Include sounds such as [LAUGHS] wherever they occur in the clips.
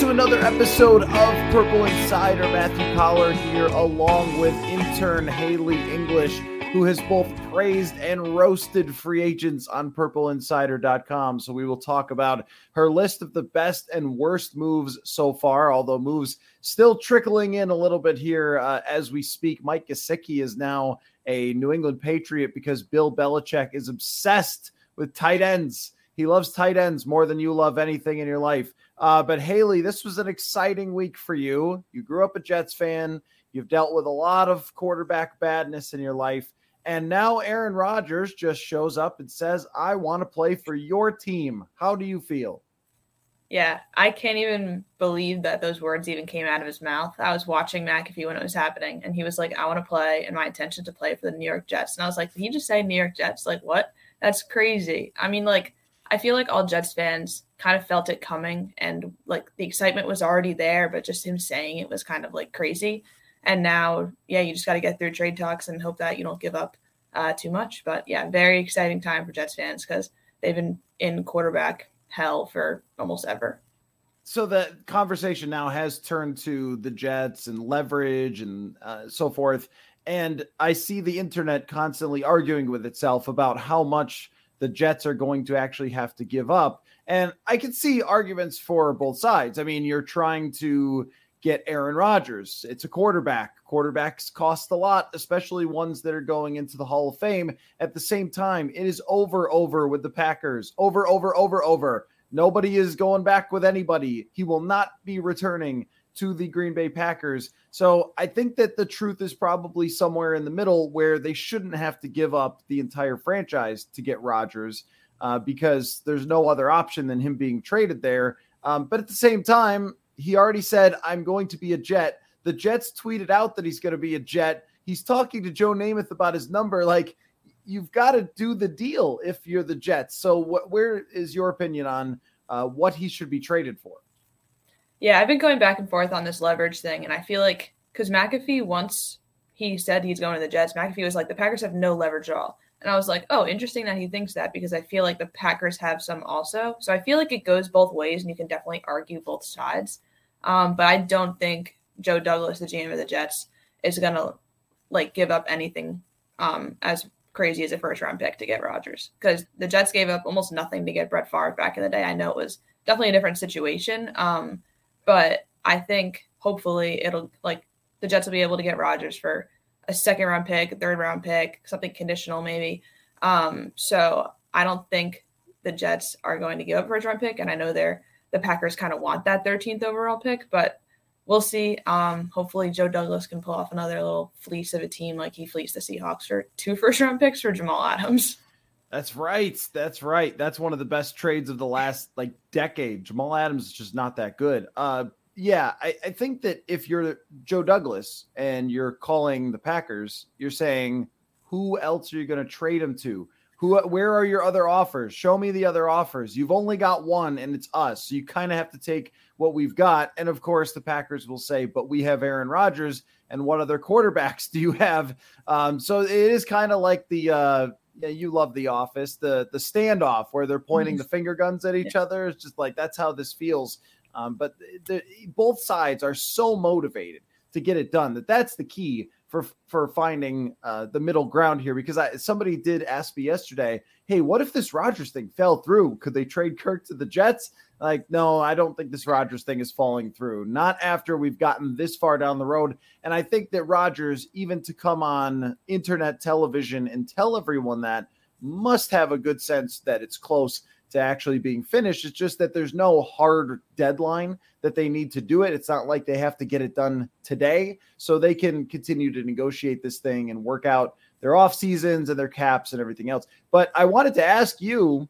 To another episode of Purple Insider. Matthew Coller here, along with intern Haley English, who has both praised and roasted free agents on purpleinsider.com. So we will talk about her list of the best and worst moves so far, although moves still trickling in a little bit here uh, as we speak. Mike Gesicki is now a New England Patriot because Bill Belichick is obsessed with tight ends. He loves tight ends more than you love anything in your life. Uh, but Haley, this was an exciting week for you. You grew up a Jets fan. You've dealt with a lot of quarterback badness in your life. And now Aaron Rodgers just shows up and says, I want to play for your team. How do you feel? Yeah, I can't even believe that those words even came out of his mouth. I was watching McAfee when it was happening, and he was like, I want to play, and my intention to play for the New York Jets. And I was like, Did he just say New York Jets? Like, what? That's crazy. I mean, like, I feel like all Jets fans kind of felt it coming and like the excitement was already there, but just him saying it was kind of like crazy. And now, yeah, you just got to get through trade talks and hope that you don't give up uh, too much. But yeah, very exciting time for Jets fans because they've been in quarterback hell for almost ever. So the conversation now has turned to the Jets and leverage and uh, so forth. And I see the internet constantly arguing with itself about how much the Jets are going to actually have to give up. And I can see arguments for both sides. I mean, you're trying to get Aaron Rodgers. It's a quarterback. Quarterbacks cost a lot, especially ones that are going into the Hall of Fame. At the same time, it is over, over with the Packers. Over, over, over, over. Nobody is going back with anybody. He will not be returning to the Green Bay Packers. So I think that the truth is probably somewhere in the middle where they shouldn't have to give up the entire franchise to get Rodgers uh, because there's no other option than him being traded there. Um, but at the same time, he already said, I'm going to be a Jet. The Jets tweeted out that he's going to be a Jet. He's talking to Joe Namath about his number. Like, you've got to do the deal if you're the Jets. So, wh- where is your opinion on uh, what he should be traded for? Yeah, I've been going back and forth on this leverage thing, and I feel like because McAfee once he said he's going to the Jets, McAfee was like the Packers have no leverage at all, and I was like, oh, interesting that he thinks that because I feel like the Packers have some also. So I feel like it goes both ways, and you can definitely argue both sides. Um, but I don't think Joe Douglas, the GM of the Jets, is gonna like give up anything um, as crazy as a first round pick to get Rodgers because the Jets gave up almost nothing to get Brett Favre back in the day. I know it was definitely a different situation. Um, but I think hopefully it'll like the Jets will be able to get Rodgers for a second round pick, a third round pick, something conditional maybe. Um, so I don't think the Jets are going to give up a first round pick, and I know they're the Packers kind of want that 13th overall pick, but we'll see. Um, hopefully Joe Douglas can pull off another little fleece of a team like he fleeced the Seahawks for two [LAUGHS] first round picks for Jamal Adams. That's right. That's right. That's one of the best trades of the last like decade. Jamal Adams is just not that good. Uh yeah, I, I think that if you're Joe Douglas and you're calling the Packers, you're saying, who else are you going to trade him to? Who where are your other offers? Show me the other offers. You've only got one and it's us. So you kind of have to take what we've got. And of course, the Packers will say, but we have Aaron Rodgers and what other quarterbacks [LAUGHS] do you have? Um, so it is kind of like the uh yeah, you love The Office, the the standoff where they're pointing mm-hmm. the finger guns at each yeah. other. It's just like that's how this feels. Um, but the, both sides are so motivated to get it done that that's the key for for finding uh, the middle ground here. Because I, somebody did ask me yesterday, "Hey, what if this Rodgers thing fell through? Could they trade Kirk to the Jets?" Like, no, I don't think this Rodgers thing is falling through. Not after we've gotten this far down the road. And I think that Rodgers, even to come on internet television and tell everyone that, must have a good sense that it's close to actually being finished. It's just that there's no hard deadline that they need to do it. It's not like they have to get it done today. So they can continue to negotiate this thing and work out their off seasons and their caps and everything else. But I wanted to ask you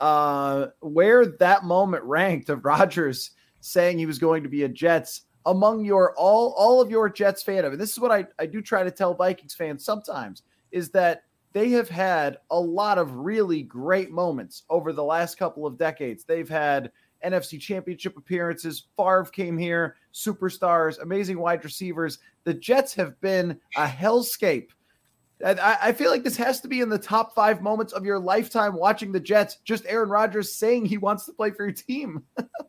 uh, where that moment ranked of Rodgers saying he was going to be a Jets among your all all of your Jets fandom. And this is what I, I do try to tell Vikings fans sometimes is that they have had a lot of really great moments over the last couple of decades. They've had NFC championship appearances. Favre came here, superstars, amazing wide receivers. The Jets have been a hellscape I, feel like this has to be in the top five moments of your lifetime watching the Jets. Just Aaron Rodgers saying he wants to play for your team. [LAUGHS]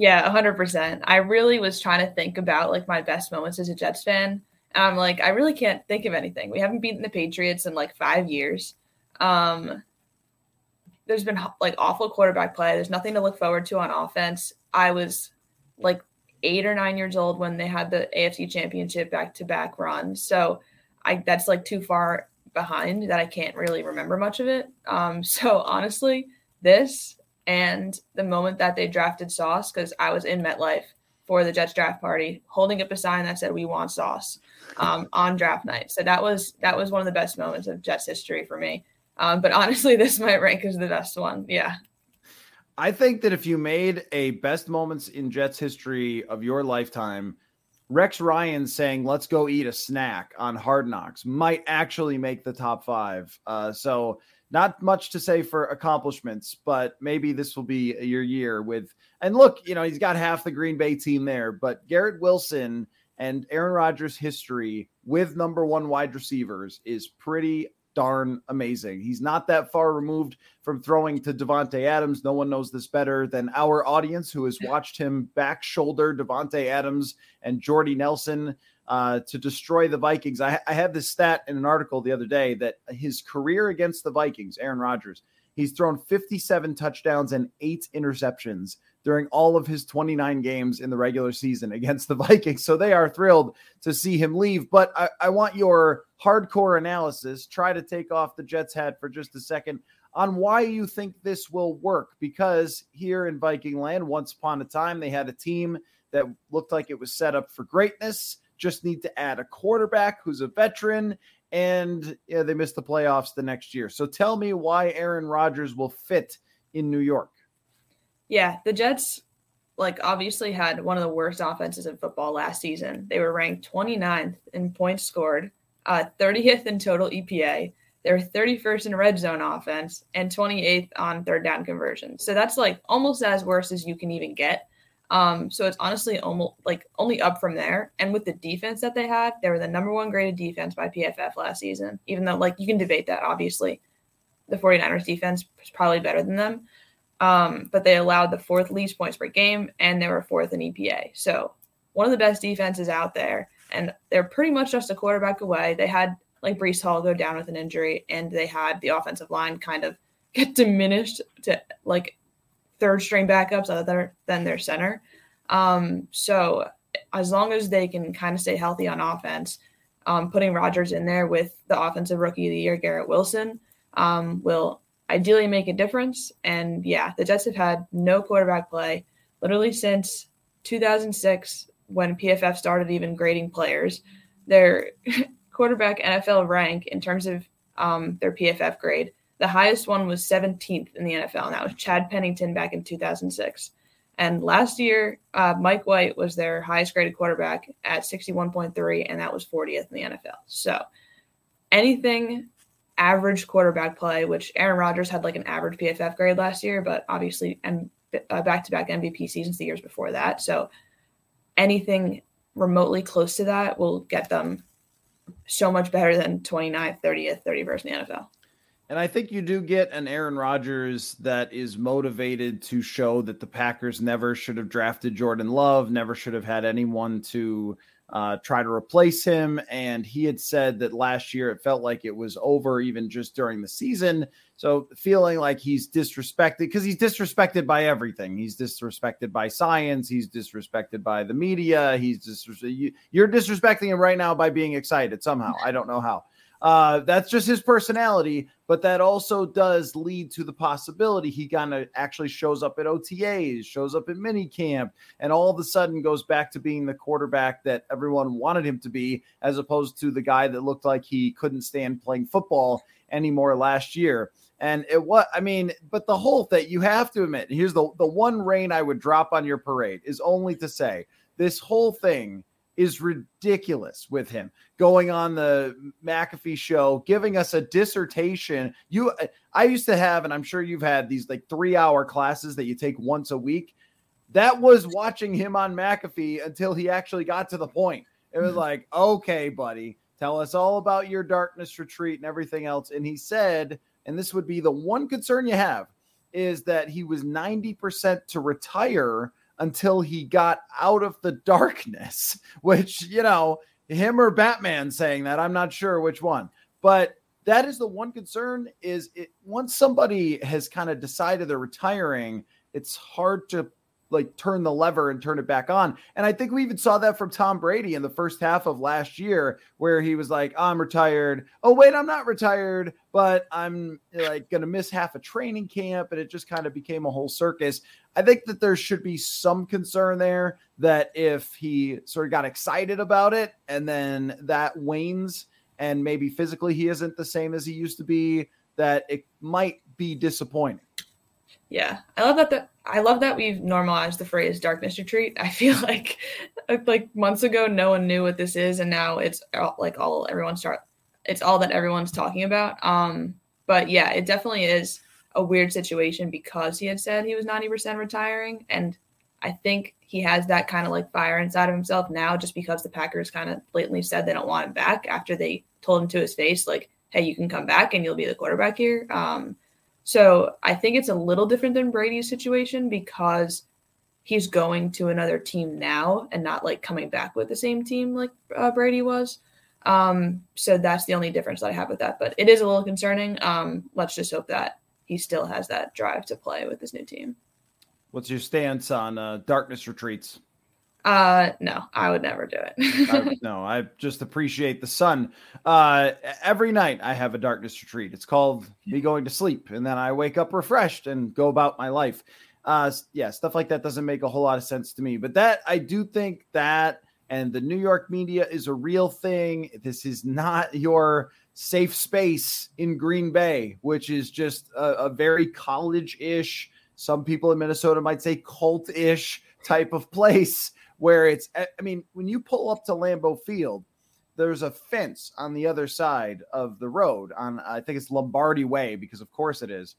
Yeah, 100%. I really was trying to think about like my best moments as a Jets fan. And I'm like, I really can't think of anything. We haven't beaten the Patriots in like five years. Um, there's been like awful quarterback play. There's nothing to look forward to on offense. I was like eight or nine years old when they had the AFC championship back to back run. So I that's like too far behind that I can't really remember much of it. Um, [LAUGHS] so honestly, this and the moment that they drafted Sauce, because I was in MetLife for the Jets draft party, holding up a sign that said "We want Sauce" um, on draft night. So that was that was one of the best moments of Jets history for me. Um, but honestly, [LAUGHS] this might rank as the best one. Yeah. I think that if you made a best moments in Jets history of your lifetime, Rex Ryan saying "Let's go eat a snack" on Hard Knocks might actually make the top five. Uh, so not much to say for accomplishments, but maybe this will be your year with. And look, you know he's got half the Green Bay team there, but Garrett Wilson and Aaron Rodgers' history with number one wide receivers is pretty darn amazing. He's not that far removed from throwing to Davante Adams. No one knows this better than our audience who has watched him back shoulder Davante Adams and Jordy Nelson uh, to destroy the Vikings. I, I had this stat in an article the other day that his career against the Vikings, Aaron Rodgers, he's thrown 57 touchdowns and eight interceptions during all of his 29 games in the regular season [LAUGHS] against the Vikings. So they are thrilled to see him leave. But I, I, want your hardcore analysis. Try to take off the Jets hat for just a second on why you think this will work. Because here in Viking land, once upon a time, they had a team that looked like it was set up for greatness. Just need to add a quarterback who's a veteran. And yeah, they missed the playoffs the next year. So tell me why Aaron Rodgers will fit in New York. Yeah, the Jets like obviously had one of the worst offenses in football last season. They were ranked 29th in points scored, uh, 30th in total EPA. They were 31st in red zone offense and 28th on third down conversion. So that's like almost as worse as you can even get. Um, so it's honestly almost like only up from there. And with the defense that they had, they were the number one graded defense by PFF last season, even though like you can debate that obviously. The 49ers defense is probably better than them. Um, but they allowed the fourth least points per game, and they were fourth in EPA. So one of the best defenses out there, and they're pretty much just a quarterback away. They had like Breece Hall go down with an injury, and they had the offensive line kind of [LAUGHS] get diminished to like third string backups other than their center. Um, so as long as they can kind of stay healthy on offense, um, putting Rodgers in there with the offensive rookie of the year, Garrett Wilson, um, will ideally make a difference. And yeah, the Jets have had no quarterback play literally since 2006 when PFF started even grading players. Their [LAUGHS] quarterback NFL rank in terms of um, their PFF grade, the highest one was 17th in the NFL, and that was Chad Pennington back in 2006. And last year, uh, Mike White was their highest graded quarterback at 61.3, and that was 40th in the NFL. So anything average quarterback play, which Aaron Rodgers had like an average PFF grade last year, but obviously and uh, back to back MVP seasons the years before that. So anything remotely close to that will get them so much better than 29th, 30th, 31st in the NFL. And I think you do get an Aaron Rodgers that is motivated to show that the Packers never should have drafted Jordan Love, never should have had anyone to uh, try to replace him. And he had said that last year it felt like it was over even just during the season. So feeling like he's disrespected because he's disrespected by everything. He's disrespected by science. He's disrespected by the media. He's just you're disrespecting him right now by being excited somehow. I don't know how. Uh, that's just his personality, but that also does lead to the possibility he kind of actually shows up at OTAs, shows up in mini camp, and all of a sudden goes back to being the quarterback that everyone wanted him to be, as opposed to the guy that looked like he couldn't stand playing football anymore last year. And it was, I mean, but the whole thing, you have to admit, here's the, the one rain I would drop on your parade is only to say this whole thing is ridiculous with him going on the McAfee show, giving us a dissertation. You, I used to have, and I'm sure you've had these like three hour classes that you take once a week. That was watching him on McAfee until he actually got to the point. It was mm-hmm. like, okay, buddy, tell us all about your darkness retreat and everything else. And he said, and this would be the one concern you have, is that he was 90% to retire until he got out of the darkness, [LAUGHS] which, you know, him or Batman saying that, I'm not sure which one. But that is the one concern is it once somebody has kind of decided they're retiring, it's hard to like turn the lever and turn it back on. And I think we even saw that from Tom Brady in the first half of last year, where he was like, oh, I'm retired. Oh, wait, I'm not retired, but I'm like going to miss half a training camp. And it just kind of became a whole circus. I think that there should be some concern there that if he sort of got excited about it and then that wanes and maybe physically he isn't the same as he used to be, that it might be disappointing. Yeah, I love that. The, I love that we've normalized the phrase "darkness retreat." I [LAUGHS] feel like, like months ago, no one knew what this is, and now it's all, like all everyone start. It's all that everyone's talking about. Um, but yeah, it definitely is a weird situation because he had said he was ninety percent retiring, and I think he has that kind of like fire inside of himself now, just because the Packers kind of blatantly said they don't want him back after they told him to his face, like, "Hey, you can come back and you'll be the quarterback here." Um, so I think it's a little different than Brady's situation because he's going to another team now and not like coming back with the same team like uh, Brady was. Um, so that's the only difference that I have with that. But it is a little concerning. Um, let's just hope that he still has that drive to play with his new team. What's your stance on uh, darkness retreats? Uh, no, I would never do it. I, no, I just appreciate the sun. Uh, every night I have a darkness retreat. It's called me going to sleep, and then I wake up refreshed and go about my life. Uh, yeah, stuff like that doesn't make a whole lot of sense to me. But that I do think that, and the New York media is a real thing. This is not your safe space in Green Bay, which is just a, a very college-ish. Some people in Minnesota might say cult-ish type of place where it's I mean, when you pull up to Lambeau Field, there's a fence on the other side of the road on I think it's Lombardi Way because of course it is.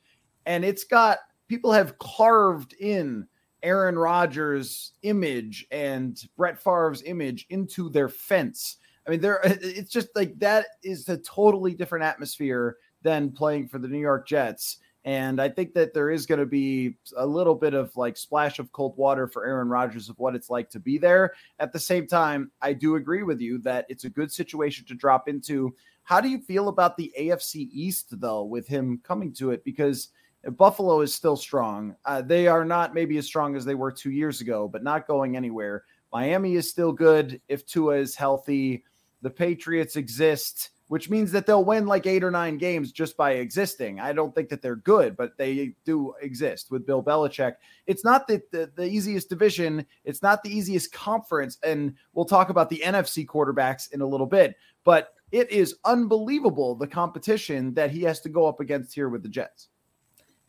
And it's got people have carved in Aaron Rodgers' image and Brett Favre's image into their fence. I mean, there [LAUGHS] it's just like that is a totally different atmosphere than playing for the New York Jets. And I think that there is going to be a little bit of like splash of cold water for Aaron Rodgers of what it's like to be there. At the same time, I do agree with you that it's a good situation to drop into. How do you feel about the AFC East, though, with him coming to it? Because Buffalo is still strong. Uh, they are not maybe as strong as they were two years ago, but not going anywhere. Miami is still good if Tua is healthy. The Patriots exist which means that they'll win like eight or nine games just by existing. I don't think that they're good, but they do exist with Bill Belichick. It's not the, the, the easiest division, it's not the easiest conference. And we'll talk about the NFC quarterbacks in a little bit, but it is unbelievable the competition that he has to go up against here with the Jets.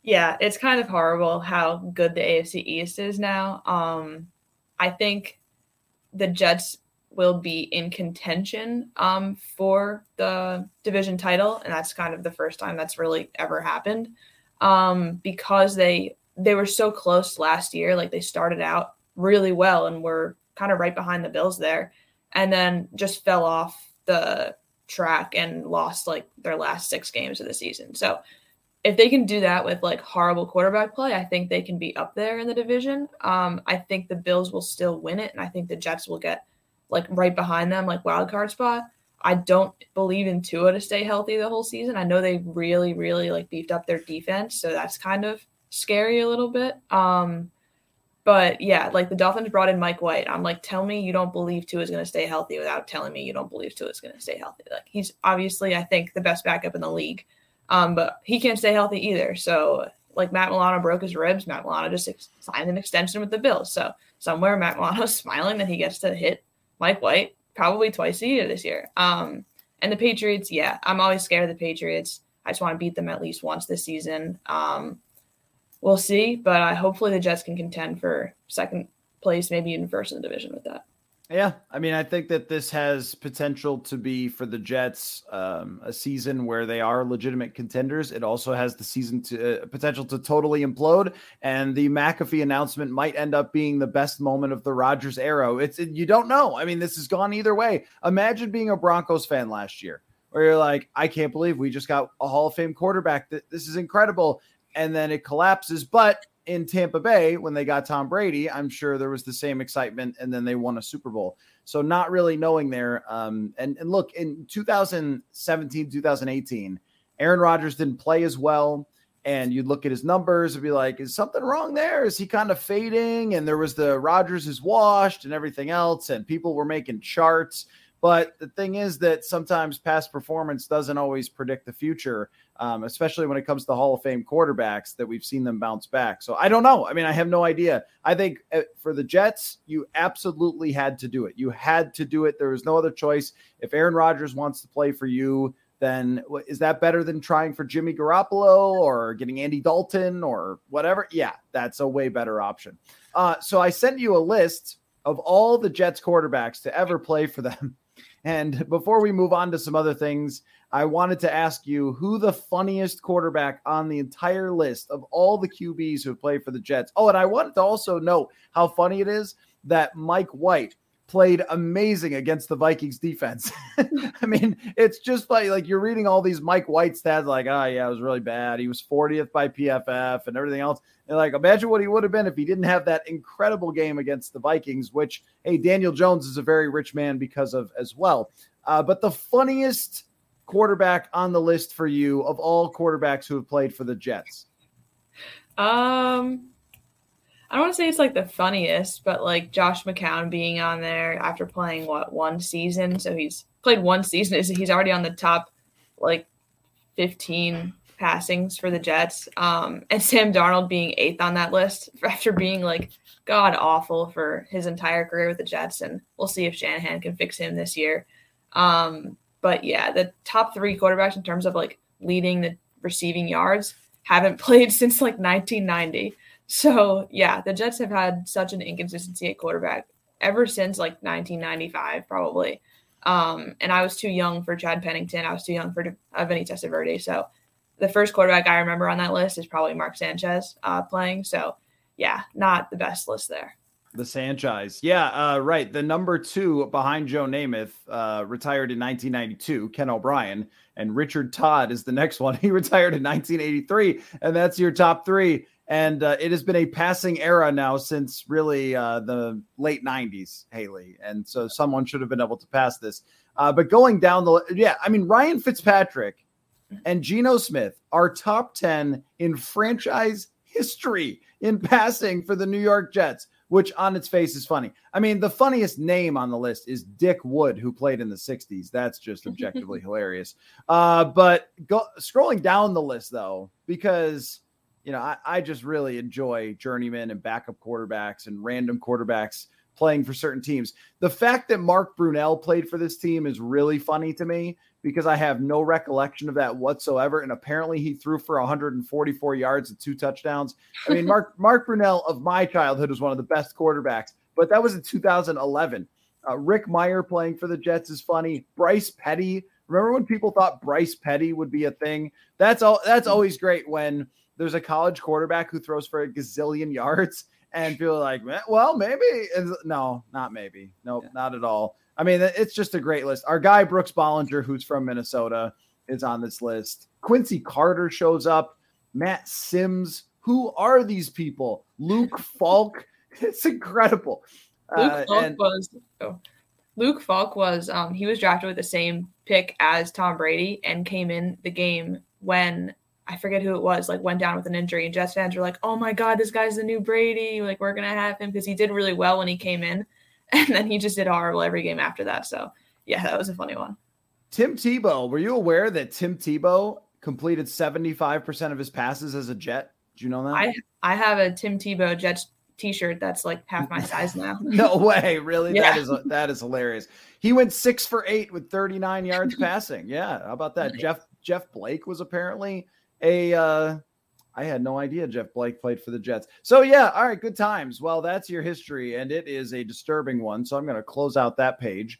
Yeah, it's kind of horrible how good the AFC East is now. Um, I think the Jets will be in contention um, for the division title, and that's kind of the first time that's really ever happened um, because they they were so close last year. Like they started out really well and were kind of right behind the Bills there, and then just fell off the track and lost like their last six games of the season. So if they can do that with like horrible quarterback play, I think they can be up there in the division. Um, I think the Bills will still win it, and I think the Jets will get like right behind them, like wild card spot. I don't believe in Tua to stay healthy the whole season. I know they really, really like beefed up their defense, so that's kind of scary a little bit. Um, but yeah, like the Dolphins brought in Mike White. I'm like, tell me you don't believe Tua is going to stay healthy without telling me you don't believe Tua is going to stay healthy. Like he's obviously, I think, the best backup in the league, um, but he can't stay healthy either. So like Matt Milano broke his ribs. Matt Milano just ex- signed an extension with the Bills. So somewhere Matt Milano's [LAUGHS] smiling that he gets to hit Mike White probably twice a year this year. Um, and the Patriots, yeah, I'm always scared of the Patriots. I just want to beat them at least once this season. Um, we'll see, but I hopefully the Jets can contend for second place, maybe even first in the division with that. Yeah, I mean, I think that this has potential to be for the Jets um, a season where they are legitimate contenders. It also has the season to uh, potential to totally implode, and the McAfee announcement might end up being the best moment of the Rodgers era. It's you don't know. I mean, this has gone either way. Imagine being a Broncos fan last year, where you're like, I can't believe we just got a Hall of Fame quarterback. This is incredible, and then it collapses. But in Tampa Bay, when they got Tom Brady, I'm sure there was the same excitement, and then they won a Super Bowl. So not really knowing there. Um, and and look in 2017, 2018, Aaron Rodgers didn't play as well. And you'd look at his numbers and be like, is something wrong there? Is he kind of fading? And there was the Rodgers is washed and everything else, and people were making charts. But the thing is that sometimes past performance doesn't always predict the future, um, especially when it comes to Hall of Fame quarterbacks that we've seen them bounce back. So I don't know. I mean, I have no idea. I think uh, for the Jets, you absolutely had to do it. You had to do it. There was no other choice. If Aaron Rodgers wants to play for you, then is that better than trying for Jimmy Garoppolo or getting Andy Dalton or whatever? Yeah, that's a way better option. Uh, so I sent you a list of all the Jets quarterbacks to ever play for them. And [LAUGHS] before we move on to some other things, I wanted to ask you who the funniest quarterback on the entire list of all the QBs who play for the Jets. Oh, and I wanted to also note how funny it is that Mike White played amazing against the Vikings defense. [LAUGHS] I mean, it's just like like you're reading all these Mike White stats, like, oh yeah, it was really bad. He was 40th by PFF and everything else. And like, imagine what he would have been if he didn't have that incredible game against the Vikings, which hey, Daniel Jones is a very rich man because of as well. Uh, but the funniest quarterback on the list for you of all quarterbacks who have played for the Jets. Um I don't want to say it's like the funniest, but like Josh McCown being on there after playing what one season, so he's played one season. He's already on the top like fifteen passings for the Jets, um, and Sam Darnold being eighth on that list [LAUGHS] after being like god awful for his entire career with the Jets, and we'll see if Shanahan can fix him this year. Um, but yeah, the top three quarterbacks in terms of like leading the receiving yards haven't [LAUGHS] played since like 1990. So yeah, the Jets have had such an inconsistency at quarterback ever since like 1995, probably. Um, and I was too young for Chad Pennington. I was too young for uh, Vinny Testaverde. So the first quarterback I remember on that list is probably Mark Sanchez uh, playing. So yeah, not the best list there. The Sanchez. Yeah, uh, right. The number two behind Joe Namath uh, retired in 1992, Ken O'Brien. And Richard Todd is the next [LAUGHS] one. He retired in 1983. And that's your top three and uh, it has been a passing era now since really uh, the late 90s haley and so someone should have been able to pass this uh, but going down the yeah i mean ryan fitzpatrick and Geno Smith are top 10 in franchise history in passing for the New York Jets, which on its face is funny. I mean, the funniest name on the list is Dick Wood, who played in the 60s. That's just objectively [LAUGHS] hilarious. Uh, but go, scrolling down the list, though, because you know, I, I just really enjoy journeyman and backup quarterbacks and random quarterbacks playing for certain teams. The fact that Mark Brunell played for this team is really funny to me because I have no recollection of that whatsoever. And apparently he threw for 144 yards and two touchdowns. I mean, Mark [LAUGHS] Mark Brunell of my childhood was one of the best quarterbacks, but that was in 2011. Uh, Rick Mirer playing for the Jets is funny. Bryce Petty. Remember when people thought Bryce Petty would be a thing? That's all. That's always great when there's a college quarterback who throws for a gazillion yards [LAUGHS] and people are like, well, maybe. No, not maybe. No, nope, yeah. not at all. I mean, it's just a great list. Our guy, Brooks Bollinger, who's from Minnesota, is on this list. Quincy Carter shows up. Matt Simms. Who are these people? Luke [LAUGHS] Falk. It's incredible. Luke uh, Falk and- was. Oh. Luke Falk was um, he was drafted with the same pick as Tom Brady and came in the game when I forget who it was, like went down with an injury, and Jets fans were like, "Oh my God, this guy's the new Brady! Like we're gonna have him because he did really well when he came in, [LAUGHS] and then he just did horrible every game after that." So yeah, that was a funny one. Tim Tebow, were you aware that Tim Tebow completed seventy five percent of his passes as a Jet? Did you know that? I I have a Tim Tebow Jets t-shirt that's like half my size [LAUGHS] now. no way, really? Yeah. That is that is hilarious. He went six for eight with 39 yards [LAUGHS] passing. Yeah, how about that? Nice. Jeff Jeff Blake was apparently a uh, I had no idea Jeff Blake played for the Jets. So yeah, all right, good times. Well, that's your history, and it is a disturbing one. So I'm going to close out that page.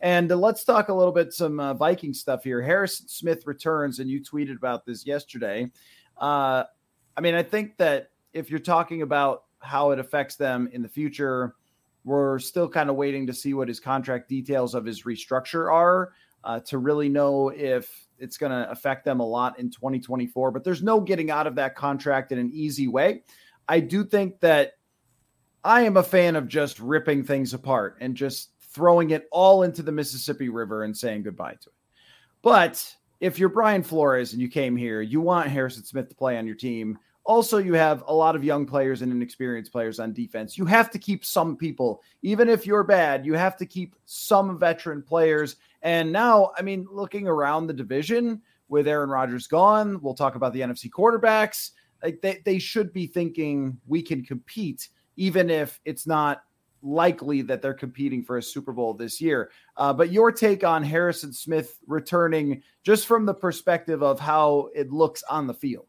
And uh, let's talk a little bit some uh, Viking stuff here. Harrison Smith returns, and you tweeted about this yesterday. Uh, I mean, I think that if you're talking about how it affects them in the future, we're still kind of waiting to see what his contract details of his restructure are uh, to really know if it's going to affect them a lot in 2024. But there's no getting out of that contract in an easy way. I do think that I am a fan of just ripping things apart and just throwing it all into the Mississippi River and saying goodbye to it. But if you're Brian Flores and you came here, you want Harrison Smith to play on your team. Also, you have a lot of young players and inexperienced players on defense. You have to keep some people, even if you're bad, you have to keep some veteran players. And now, I mean, looking around the division with Aaron Rodgers gone, we'll talk about the NFC quarterbacks. Like they, they should be thinking we can compete, even if it's not likely that they're competing for a Super Bowl this year. Uh, but your take on Harrison Smith returning, just from the perspective of how it looks on the field.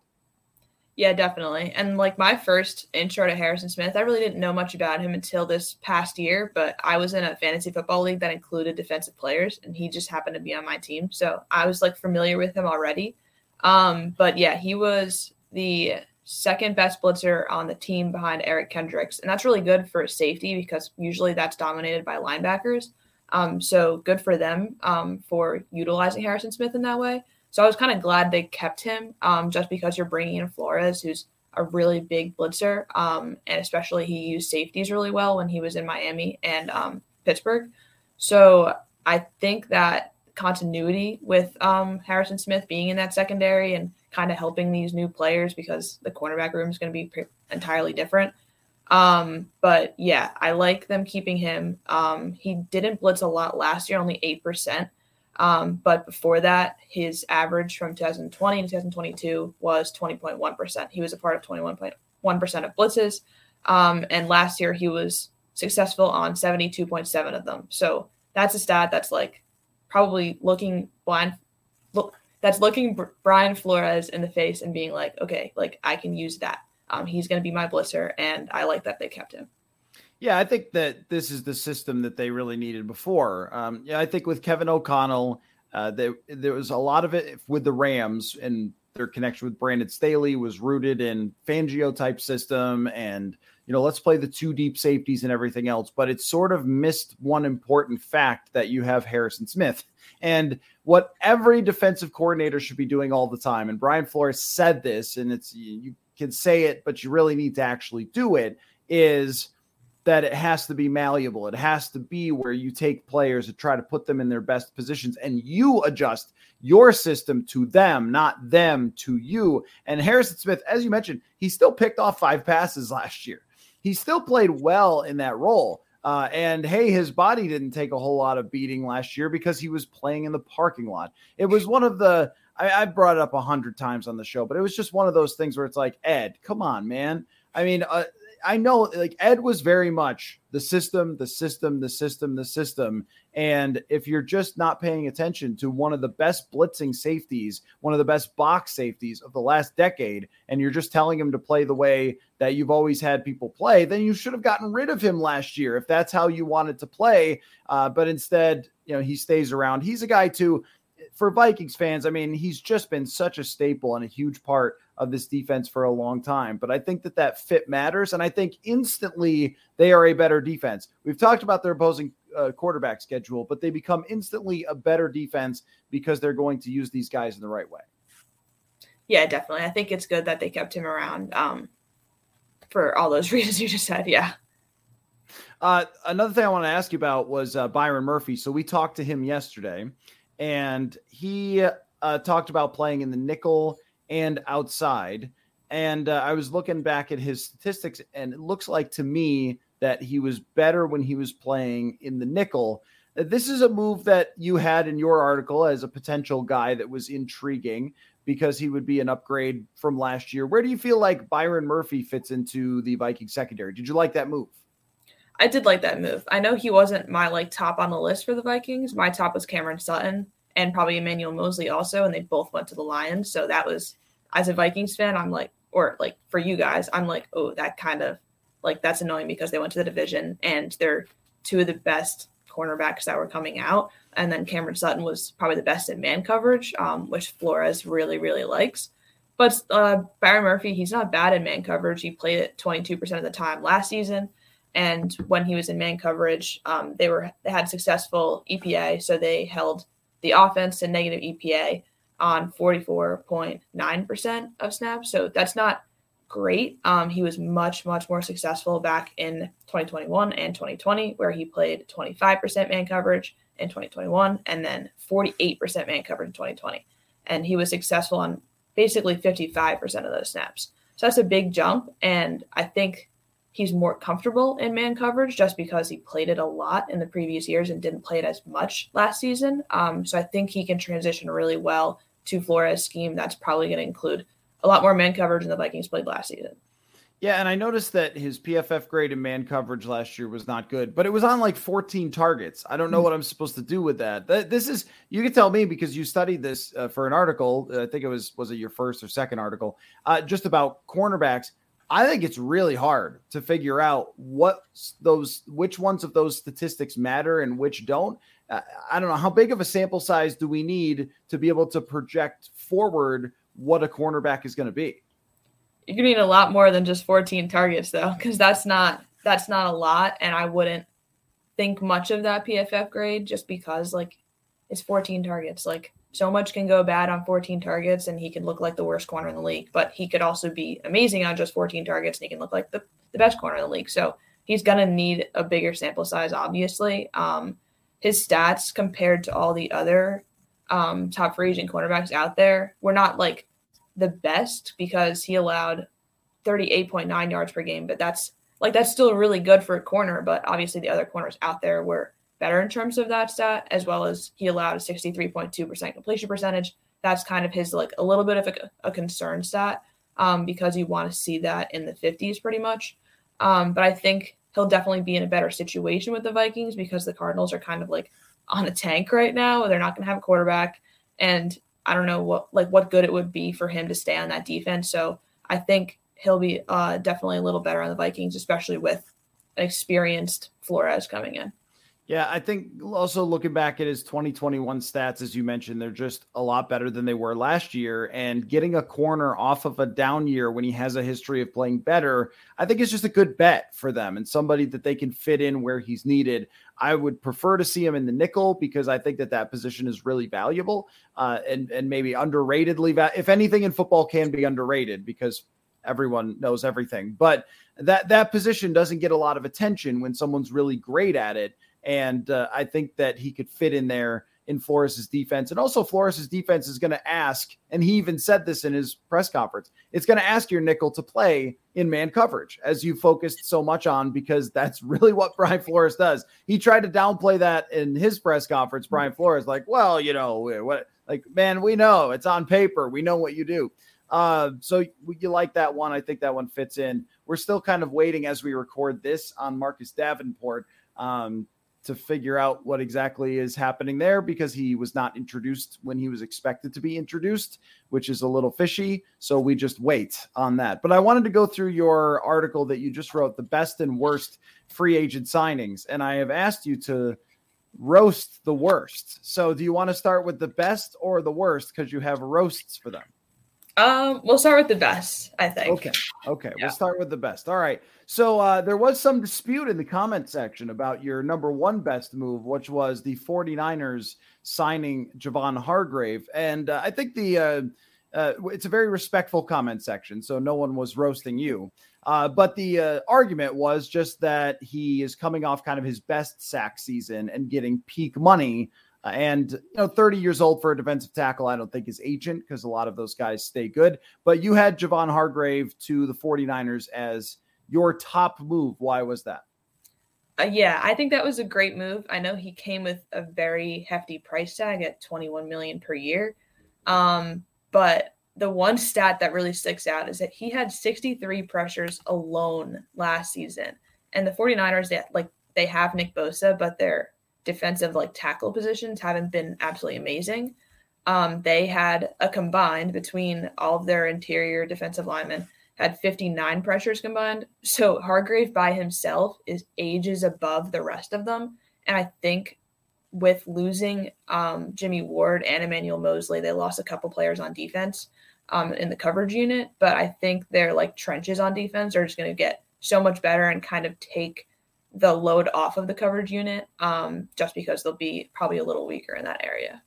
Yeah, definitely. And like my first intro to Harrison Smith, I really didn't know much about him until this past year, but I was in a fantasy football league that included defensive players and he just happened to be on my team. So I was like familiar with him already. Um, but yeah, he was the second best blitzer on the team behind Eric Kendricks. And that's really good for safety because usually that's dominated by linebackers. Um, so good for them um, for utilizing Harrison Smith in that way. So I was kind of glad they kept him um, just because you're bringing in Flores, who's a really big blitzer. Um, and especially he used safeties really well when he was in Miami and um, Pittsburgh. So I think that continuity with um, Harrison Smith being in that secondary and kind of helping these new players because the cornerback room is going to be pre- entirely different. Um, but yeah, I like them keeping him. Um, he didn't blitz a lot last year, only 8%. Um, but before that, his average from 2020 to 2022 was 20.1%. He was a part of 21.1% of blitzes. Um, and last year, he was successful on 72.7 of them. So that's a stat that's like probably looking blind, that's looking Brian Flores in the face and being like, okay, like I can use that. Um, he's going to be my blitzer, and I like that they kept him. Yeah, I think that this is the system that they really needed before. Um, yeah, I think with Kevin O'Connell, uh, there, there was a lot of it with the Rams, and their connection with Brandon Staley was rooted in Fangio type system, and you know, let's play the two deep safeties and everything else. But it sort of missed one important fact that you have Harrison Smith. And what every defensive coordinator should be doing all the time, and Brian Flores said this, and it's you can say it, but you really need to actually do it, is that it has to be malleable. It has to be where you take players and try to put them in their best positions and you adjust your system to them, not them to you. And Harrison Smith, as you mentioned, he still picked off five passes last year. He still played well in that role. Uh, and hey, his body didn't take a whole lot of beating last year because he was playing in the parking lot. It was one of the I, I brought it up a hundred times on the show, but it was just one of those things where it's like, Ed, come on, man. I mean, uh, I know like Ed was very much the system, the system, the system, the system. And if you're just not paying attention to one of the best blitzing safeties, one of the best box safeties of the last decade, and you're just telling him to play the way that you've always had people play, then you should have gotten rid of him last year if that's how you wanted to play. Uh, but instead, you know, he stays around. He's a guy too for Vikings fans, I mean, he's just been such a staple and a huge part of this defense for a long time. But I think that that fit matters. And I think instantly they are a better defense. We've talked about their opposing uh, quarterback schedule, but they become instantly a better defense because they're going to use these guys in the right way. Yeah, definitely. I think it's good that they kept him around um, for all those [LAUGHS] reasons you just said. Yeah. Uh, another thing I want to ask you about was uh, Byron Murphy. So we talked to him yesterday, and he uh, talked about playing in the nickel and outside. And uh, I was looking back at his statistics, and it looks like to me that he was better when he was playing in the nickel. Uh, this is a move that you had in your article as a potential guy that was intriguing because he would be an upgrade from last year. Where do you feel like Byron Murphy fits into the Viking secondary? Did you like that move? I did like that move. I know he wasn't my like top on the list for the Vikings. My top was Cameron Sutton and probably Emmanuel Moseley also, and they both went to the Lions. So that was as a Vikings fan, I'm like, or like for you guys, I'm like, oh, that kind of like that's annoying because they went to the division and they're two of the best cornerbacks that were coming out. And then Cameron Sutton was probably the best in man coverage, um, which Flores really, really likes. But uh, Byron Murphy, he's not bad in man coverage. He played it 22% of the time last season. And when he was in man coverage, um, they were they had successful EPA, so they held the offense to negative EPA on 44.9% of snaps. So that's not great. Um, he was much, much more successful back in 2021 and 2020, where he played 25% man coverage in 2021 and then 48% man coverage in 2020. And he was successful on basically 55% of those snaps. So that's a big jump. And I think he's more comfortable in man coverage just because he played it a lot in the previous years and didn't play it as much last season. Um, so I think he can transition really well to Flores' scheme. That's probably going to include a lot more man coverage than the Vikings played last season. Yeah, and I noticed that his PFF grade in man coverage last year was not good, but it was on like 14 targets. I don't know what I'm supposed to do with that. This is you can tell me because you studied this uh, for an article. I think it was was it your first or second article, uh, just about cornerbacks. I think it's really hard to figure out what those which ones of those statistics matter and which don't. Uh, I don't know how big of a sample size do we need to be able to project forward what a cornerback is going to be you need a lot more than just 14 targets though because that's not that's not a lot and i wouldn't think much of that pff grade just because like it's 14 targets like so much can go bad on 14 targets and he can look like the worst corner in the league but he could also be amazing on just 14 targets and he can look like the, the best corner in the league so he's going to need a bigger sample size obviously um, his stats compared to all the other um, top free agent cornerbacks out there were not like the best because he allowed 38.9 yards per game, but that's like that's still really good for a corner. But obviously, the other corners out there were better in terms of that stat, as well as he allowed a 63.2% completion percentage. That's kind of his like a little bit of a, a concern stat um, because you want to see that in the 50s pretty much. Um, but I think he'll definitely be in a better situation with the Vikings because the Cardinals are kind of like on a tank right now. They're not going to have a quarterback. And I don't know what like what good it would be for him to stay on that defense. So I think he'll be uh, definitely a little better on the Vikings, especially with an experienced Flores coming in. Yeah, I think also looking back at his 2021 stats, as you mentioned, they're just a lot better than they were last year. And getting a corner off of a down year when he has a history of playing better, I think is just a good bet for them and somebody that they can fit in where he's needed. I would prefer to see him in the nickel because I think that that position is really valuable uh, and and maybe underratedly. Va- if anything in football can be underrated because everyone knows everything, but that that position doesn't get a lot of attention when someone's really great at it and uh, I think that he could fit in there in Flores's defense. And also, Flores's defense is going to ask, and he even said this in his press conference, it's going to ask your nickel to play in man coverage, as you focused so much on, because that's [LAUGHS] really what Brian Flores does. He tried to downplay that in his press conference. Brian Flores, like, well, you know, what, like, man, we know it's on paper, we know what you do. Uh, so you like that one? I think that one fits in. We're still kind of waiting as we record this on Marcus Davenport. Um, to figure out what exactly is happening there because he was not introduced when he was expected to be introduced, which is a little fishy. So we just wait on that. But I wanted to go through your article that you just wrote, the best and worst free agent signings. And I have asked you to roast the worst. So do you want to start with the best or the worst? Because you have roasts for them. Um, we'll start with the best, I think. Okay. Okay. Yeah. We'll start with the best. All right. So uh, there was some dispute in the comment section about your number one best move, which was the 49ers signing Javon Hargrave. And uh, I think the uh, uh, it's a very respectful comment section, so no one was roasting you. Uh, but the uh, argument was just that he is coming off kind of his best sack season and getting peak money and you know, 30 years old for a defensive tackle, I don't think is agent because a lot of those guys stay good. But you had Javon Hargrave to the 49ers as your top move. Why was that? Uh, yeah, I think that was a great move. I know he came with a very hefty price tag at 21 million per year. Um, but the one stat that really sticks out is that he had 63 pressures alone last season. And the 49ers, they like they have Nick Bosa, but they're defensive like tackle positions haven't been absolutely amazing. um, they had a combined between all of their interior defensive linemen had 59 pressures combined. So Hargrave by himself is ages above the rest of them. And I think with losing um, Jimmy Ward and Emmanuel Moseley, they lost a couple players on defense um, in the coverage unit. But I think their like trenches on defense are just going to get so much better and kind of take the load off of the coverage unit um, just because they'll be probably a little weaker in that area.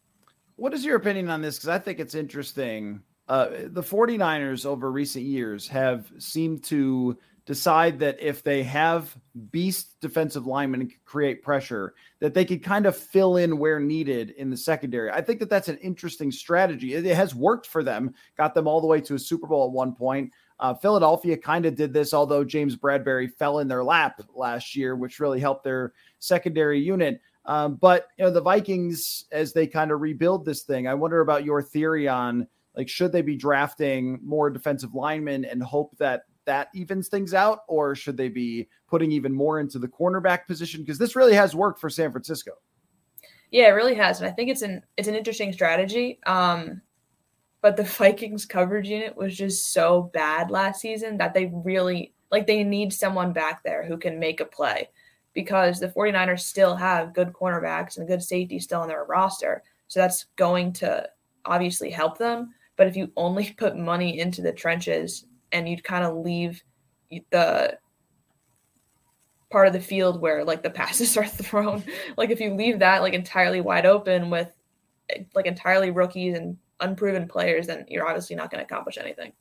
What is your opinion on this? Because I think it's interesting uh, the 49ers over recent years have seemed to decide that if they have beast defensive linemen create pressure, that they could kind of fill in where needed in the secondary. I think that that's an interesting strategy. It, it has worked for them, got them all the way to a Super Bowl at one point. Uh, Philadelphia kind of did this, although James Bradberry fell in their lap last year, which really helped their secondary unit. Um, but you know, the Vikings, as they kind of rebuild this thing, I wonder about your theory on like, should they be drafting more defensive linemen and hope that that evens things out, or should they be putting even more into the cornerback position? Because this really has worked for San Francisco. Yeah, it really has, and I think it's an it's an interesting strategy. Um, but the Vikings coverage unit was just so bad last season that they really like they need someone back there who can make a play because the 49ers still have good cornerbacks and good safety still on their roster. So that's going to obviously help them. But if you only [LAUGHS] put money into the trenches and you'd kind of leave the part of the field where like the [LAUGHS] passes are thrown, like if you leave that like entirely wide open with like entirely rookies and unproven players, then you're obviously not going to accomplish anything.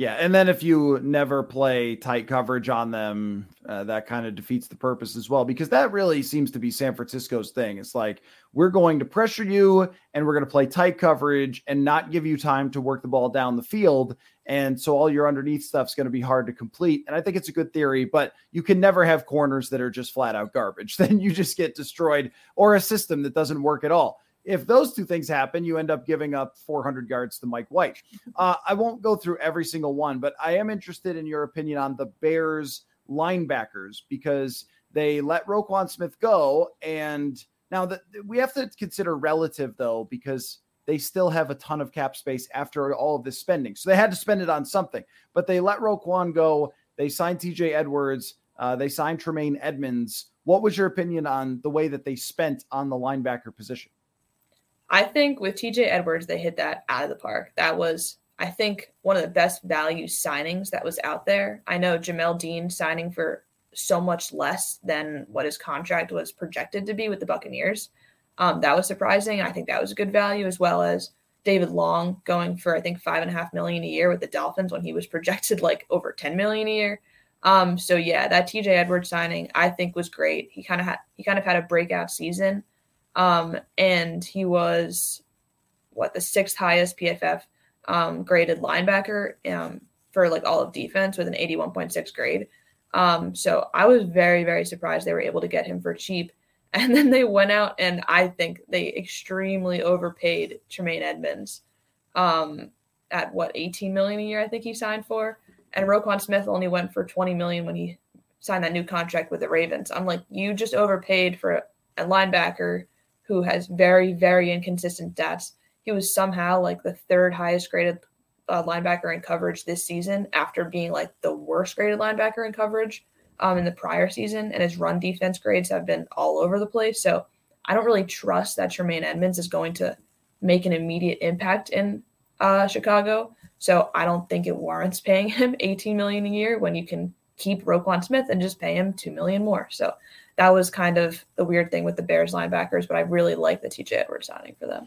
Yeah, and then if you never play tight coverage on them, uh, that kind of defeats the purpose as well because that really seems to be San Francisco's thing. It's like we're going to pressure you and we're going to play tight coverage and not give you time to work the ball down the field. And so all your underneath stuff's going to be hard to complete. And I think it's a good theory, but you can never have corners that are just flat out garbage. [LAUGHS] Then you just get destroyed or a system that doesn't work at all if those two things happen, you end up giving up 400 yards to Mike White. Uh, I won't go through every single one, but I am interested in your opinion on the Bears linebackers because they let Roquan Smith go. And now that we have to consider relative though, because they still have a ton of cap space after all of this spending. So they had to spend it on something, but they let Roquan go. They signed TJ Edwards. Uh, they signed Tremaine Edmunds. What was your opinion on the way that they spent on the linebacker position? I think with TJ Edwards, they hit that out of the park. That was, I think, one of the best value signings that was out there. I know Jamel Dean signing for so much less than what his contract was projected to be with the Buccaneers. Um, that was surprising. I think that was a good value, as well as David Long going for I think five and a half million a year with the Dolphins when he was [LAUGHS] projected like over 10 million a year. Um, so yeah, that TJ Edwards signing I think was great. He kind of had he kind of had a breakout season. Um, and he was what the sixth highest PFF um, graded linebacker um, for like all of defense with an 81.6 grade. Um, so I was very, very surprised they were able to get him for cheap. [LAUGHS] And then they went out and I think they extremely overpaid Tremaine Edmunds um, at what 18 million a year I think he signed for. And Roquan Smith only went for 20 million when he signed that new contract with the Ravens. I'm like, you just overpaid for a linebacker who has very, very inconsistent stats. He was somehow like the third highest graded uh, linebacker in coverage this season after being like the worst graded linebacker in coverage um, in the prior season. And his run defense grades have been all over the place. So I don't really trust that Tremaine Edmunds is going to make an immediate impact in uh, Chicago. So I don't think it warrants paying [LAUGHS] him 18 million a year when you can keep Roquan Smith and just pay him 2 million more. So that was kind of the weird thing with the Bears linebackers, but I really like the TJ Edwards signing for them.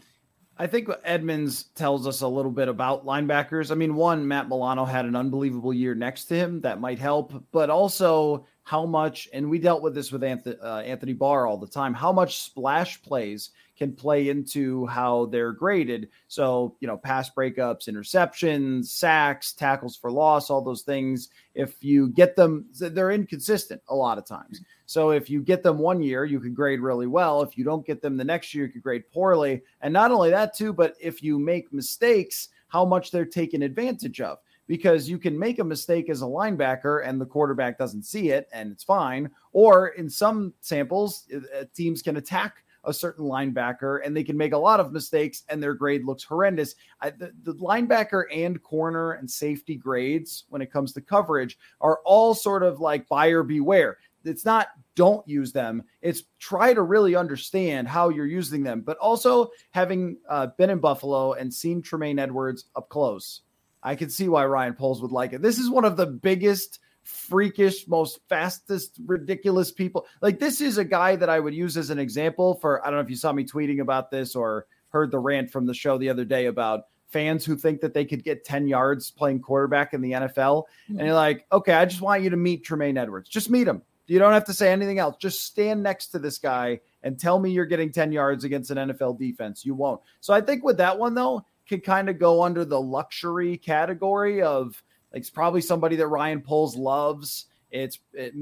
I think Edmunds tells us a little bit about linebackers. I mean, one, Matt Milano had an unbelievable year next to him. That might help, but also how much, and we dealt with this with Anthony, uh, Anthony Barr all the time, how much splash plays can play into how they're graded. So, you know, pass breakups, interceptions, sacks, tackles for loss, all those things. If you get them, they're inconsistent a lot of times. So if you get them one year, you could grade really well. If you don't get them the next year, you could grade poorly. And not only that, too, but if you make mistakes, how much they're taken advantage of. Because you can make a mistake as a linebacker and the quarterback doesn't see it and it's fine. Or in some samples, uh, teams can attack a certain linebacker and they can make a lot of mistakes and their grade looks horrendous. I, the, the linebacker and corner and safety grades when it comes to coverage are all sort of like buyer beware. It's not don't use them. It's try to really understand how you're using them, but also having uh, been in Buffalo and seen Tremaine Edwards up close. I can see why Ryan Poles would like it. This is one of the biggest freakish, most fastest, ridiculous people. Like this is a guy that I would use as an example for. I don't know if you saw me tweeting about this or heard the rant from the show the other day about fans who think that they could get 10 yards playing quarterback in the NFL. Mm-hmm. And you're like, okay, I just want you to meet Tremaine Edwards. Just meet him. You don't have to say anything else. Just stand next to this guy and tell me you're getting 10 yards against an NFL defense. You won't. So I think with that one, though, can kind of go under the luxury category of it's probably somebody that Ryan Poles loves. It's it,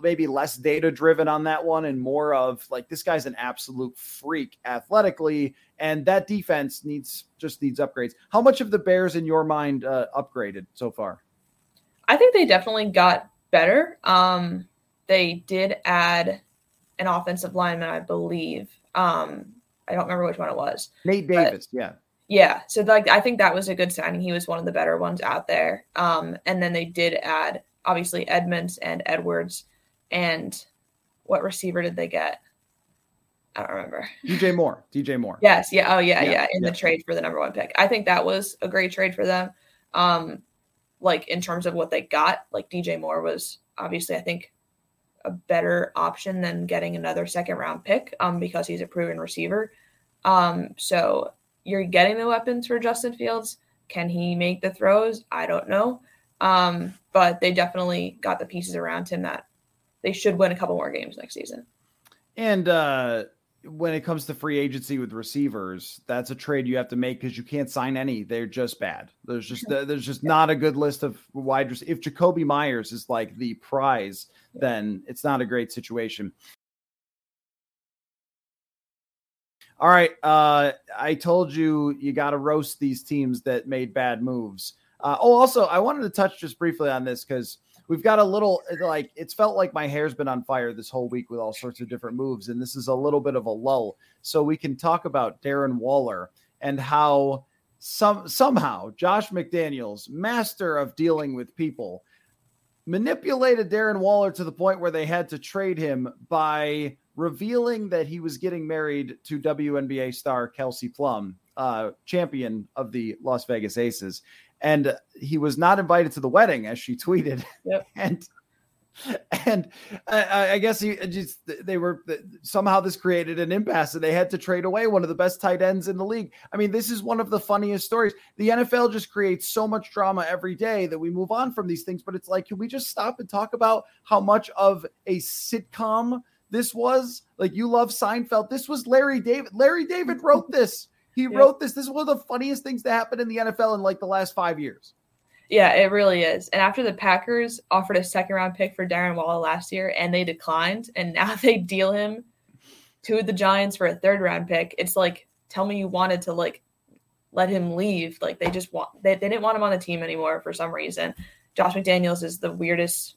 maybe less data driven on that one and more of like this guy's an absolute freak athletically, and that defense needs just needs upgrades. How much of the Bears in your mind uh, upgraded so far? I think they definitely got better. Um, they did add an offensive lineman, I believe. Um, I don't remember which one it was. Nate Davis, yeah. Yeah, so like I think that was a good signing. He was one of the better ones out there. Um, and then they did add obviously Edmunds and Edwards, and what receiver did they get? I don't remember. DJ Moore. DJ Moore. Yes. Yeah. Oh yeah. Yeah. yeah in yeah. the trade for the number one pick, I think that was a great trade for them. Um, like in terms of what they got, like DJ Moore was obviously I think a better option than getting another second round pick um, because he's a proven receiver. Um, so you're getting the weapons for Justin Fields. Can he make the throws? I don't know. Um, but they definitely got the pieces around him that they should win a couple more games next season. And uh, when it comes to free agency with receivers, that's a trade you have to make because you can't sign any. They're just bad. There's just there's just not a good list of wide receivers. If Jakobi Meyers is like the prize, then it's not a great situation. All right, uh, I told you you got to roast these teams that made bad moves. Uh, oh, also, I wanted to touch just briefly on this because we've got a little like it's felt like my hair's been on fire this whole week with all sorts of different moves, and this is a little bit of a lull. So we can talk about Darren Waller and how some somehow Josh McDaniels, master of dealing with people, manipulated Darren Waller to the point where they had to trade him by revealing that he was getting married to WNBA star Kelsey Plum, uh, champion of the Las Vegas Aces and he was not invited to the wedding, as she tweeted. Yep. [LAUGHS] and and I, I, guess he just they were somehow this created an impasse and they had to trade away one of the best tight ends in the league. I mean, this is one of the funniest stories. The NFL just creates so much drama every day that we move on from these things, but it's like, can we just stop and talk about how much of a sitcom this was? Like, you love Seinfeld. This was Larry David. Larry David wrote this. He [LAUGHS] yeah. wrote this. This is one of the funniest things to happen in the NFL in like the last five years. Yeah, it really is. And after the Packers offered a second round pick for Darren Waller last year and they declined, and [LAUGHS] now they deal him to the Giants for a third round pick, it's like, tell me you wanted to like let him leave. Like they just want they, they didn't want him on the team anymore for some reason. Josh McDaniels is the weirdest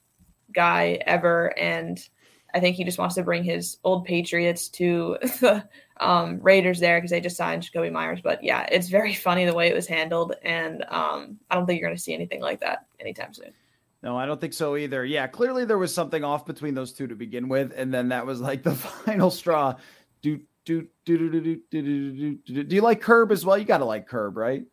guy ever. And I think he just wants to bring his old Patriots to the um, Raiders there because they just signed Jakobi Meyers. But yeah, it's very funny the way it was handled, and um, I don't think you're going to see anything like that anytime soon. No, I don't think so either. Yeah, clearly there was something off between those two to begin with, and then that was like the final straw. Do do do do do do do do do. Do you like Curb as well? You got to like Curb, right?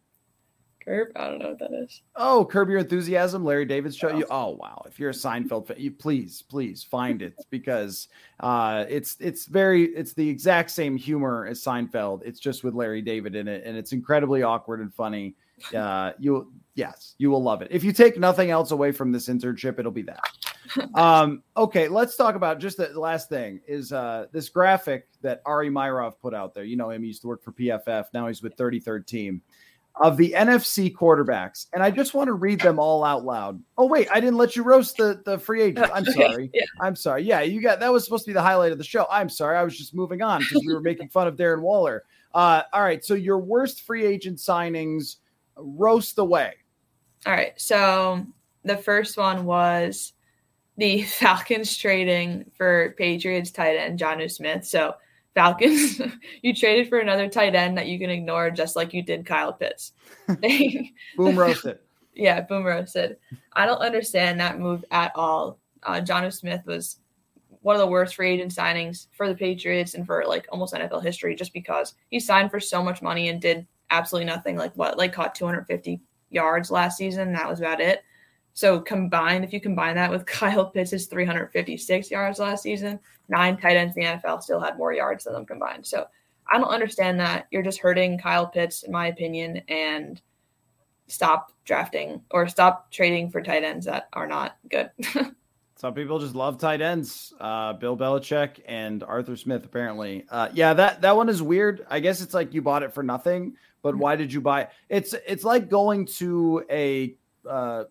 Curb? I don't know what that is. Oh, Curb Your Enthusiasm, Larry David's show. Oh. You oh wow. If you're a Seinfeld fan, you please, please find it [LAUGHS] because uh it's it's very it's the exact same humor as Seinfeld. It's just with Larry David in it, and it's incredibly awkward and funny. [LAUGHS] Uh you yes, you will love it. If you take nothing else away from this internship, it'll be that. [LAUGHS] um, okay, let's talk about just the last thing is uh this graphic that Ari Meirov put out there. You know him, he used to work for PFF, now he's with 33rd team of the NFC quarterbacks, and I just want to read them all out loud. Oh wait, I didn't let you roast the the free agent. I'm [LAUGHS] sorry. yeah. I'm sorry. Yeah, you got that was supposed to be the highlight of the show. I'm sorry. I was just moving on because we were making fun of Darren Waller. Uh, all right, so your worst free agent signings, roast away. All right, so the first one was the [LAUGHS] Falcons trading for Patriots tight end Jonnu Smith. So Falcons, [LAUGHS] you traded for another tight end that you can ignore just like you did Kyle Pitts. [LAUGHS] boom [LAUGHS] roasted. yeah, boom roasted. I don't understand that move at all. Uh, Jonnu Smith was one of the worst free agent signings for the Patriots and for like almost NFL history just because he signed for so much money and did absolutely nothing. Like what, like caught 250 yards last season. that was about it. So combined, if you combine that with [LAUGHS] Kyle Pitts' 356 yards last season, nine tight ends in the NFL still had more yards than them combined. So I don't understand that. You're just hurting Kyle Pitts, in my opinion, and stop drafting or stop trading for tight ends that are not good. [LAUGHS] Some people just love tight ends. Uh, Bill Belichick and Arthur Smith, apparently. Uh, yeah, that that one is weird. I guess it's like you bought it for nothing, but why did you buy it? It's it's like going to a uh,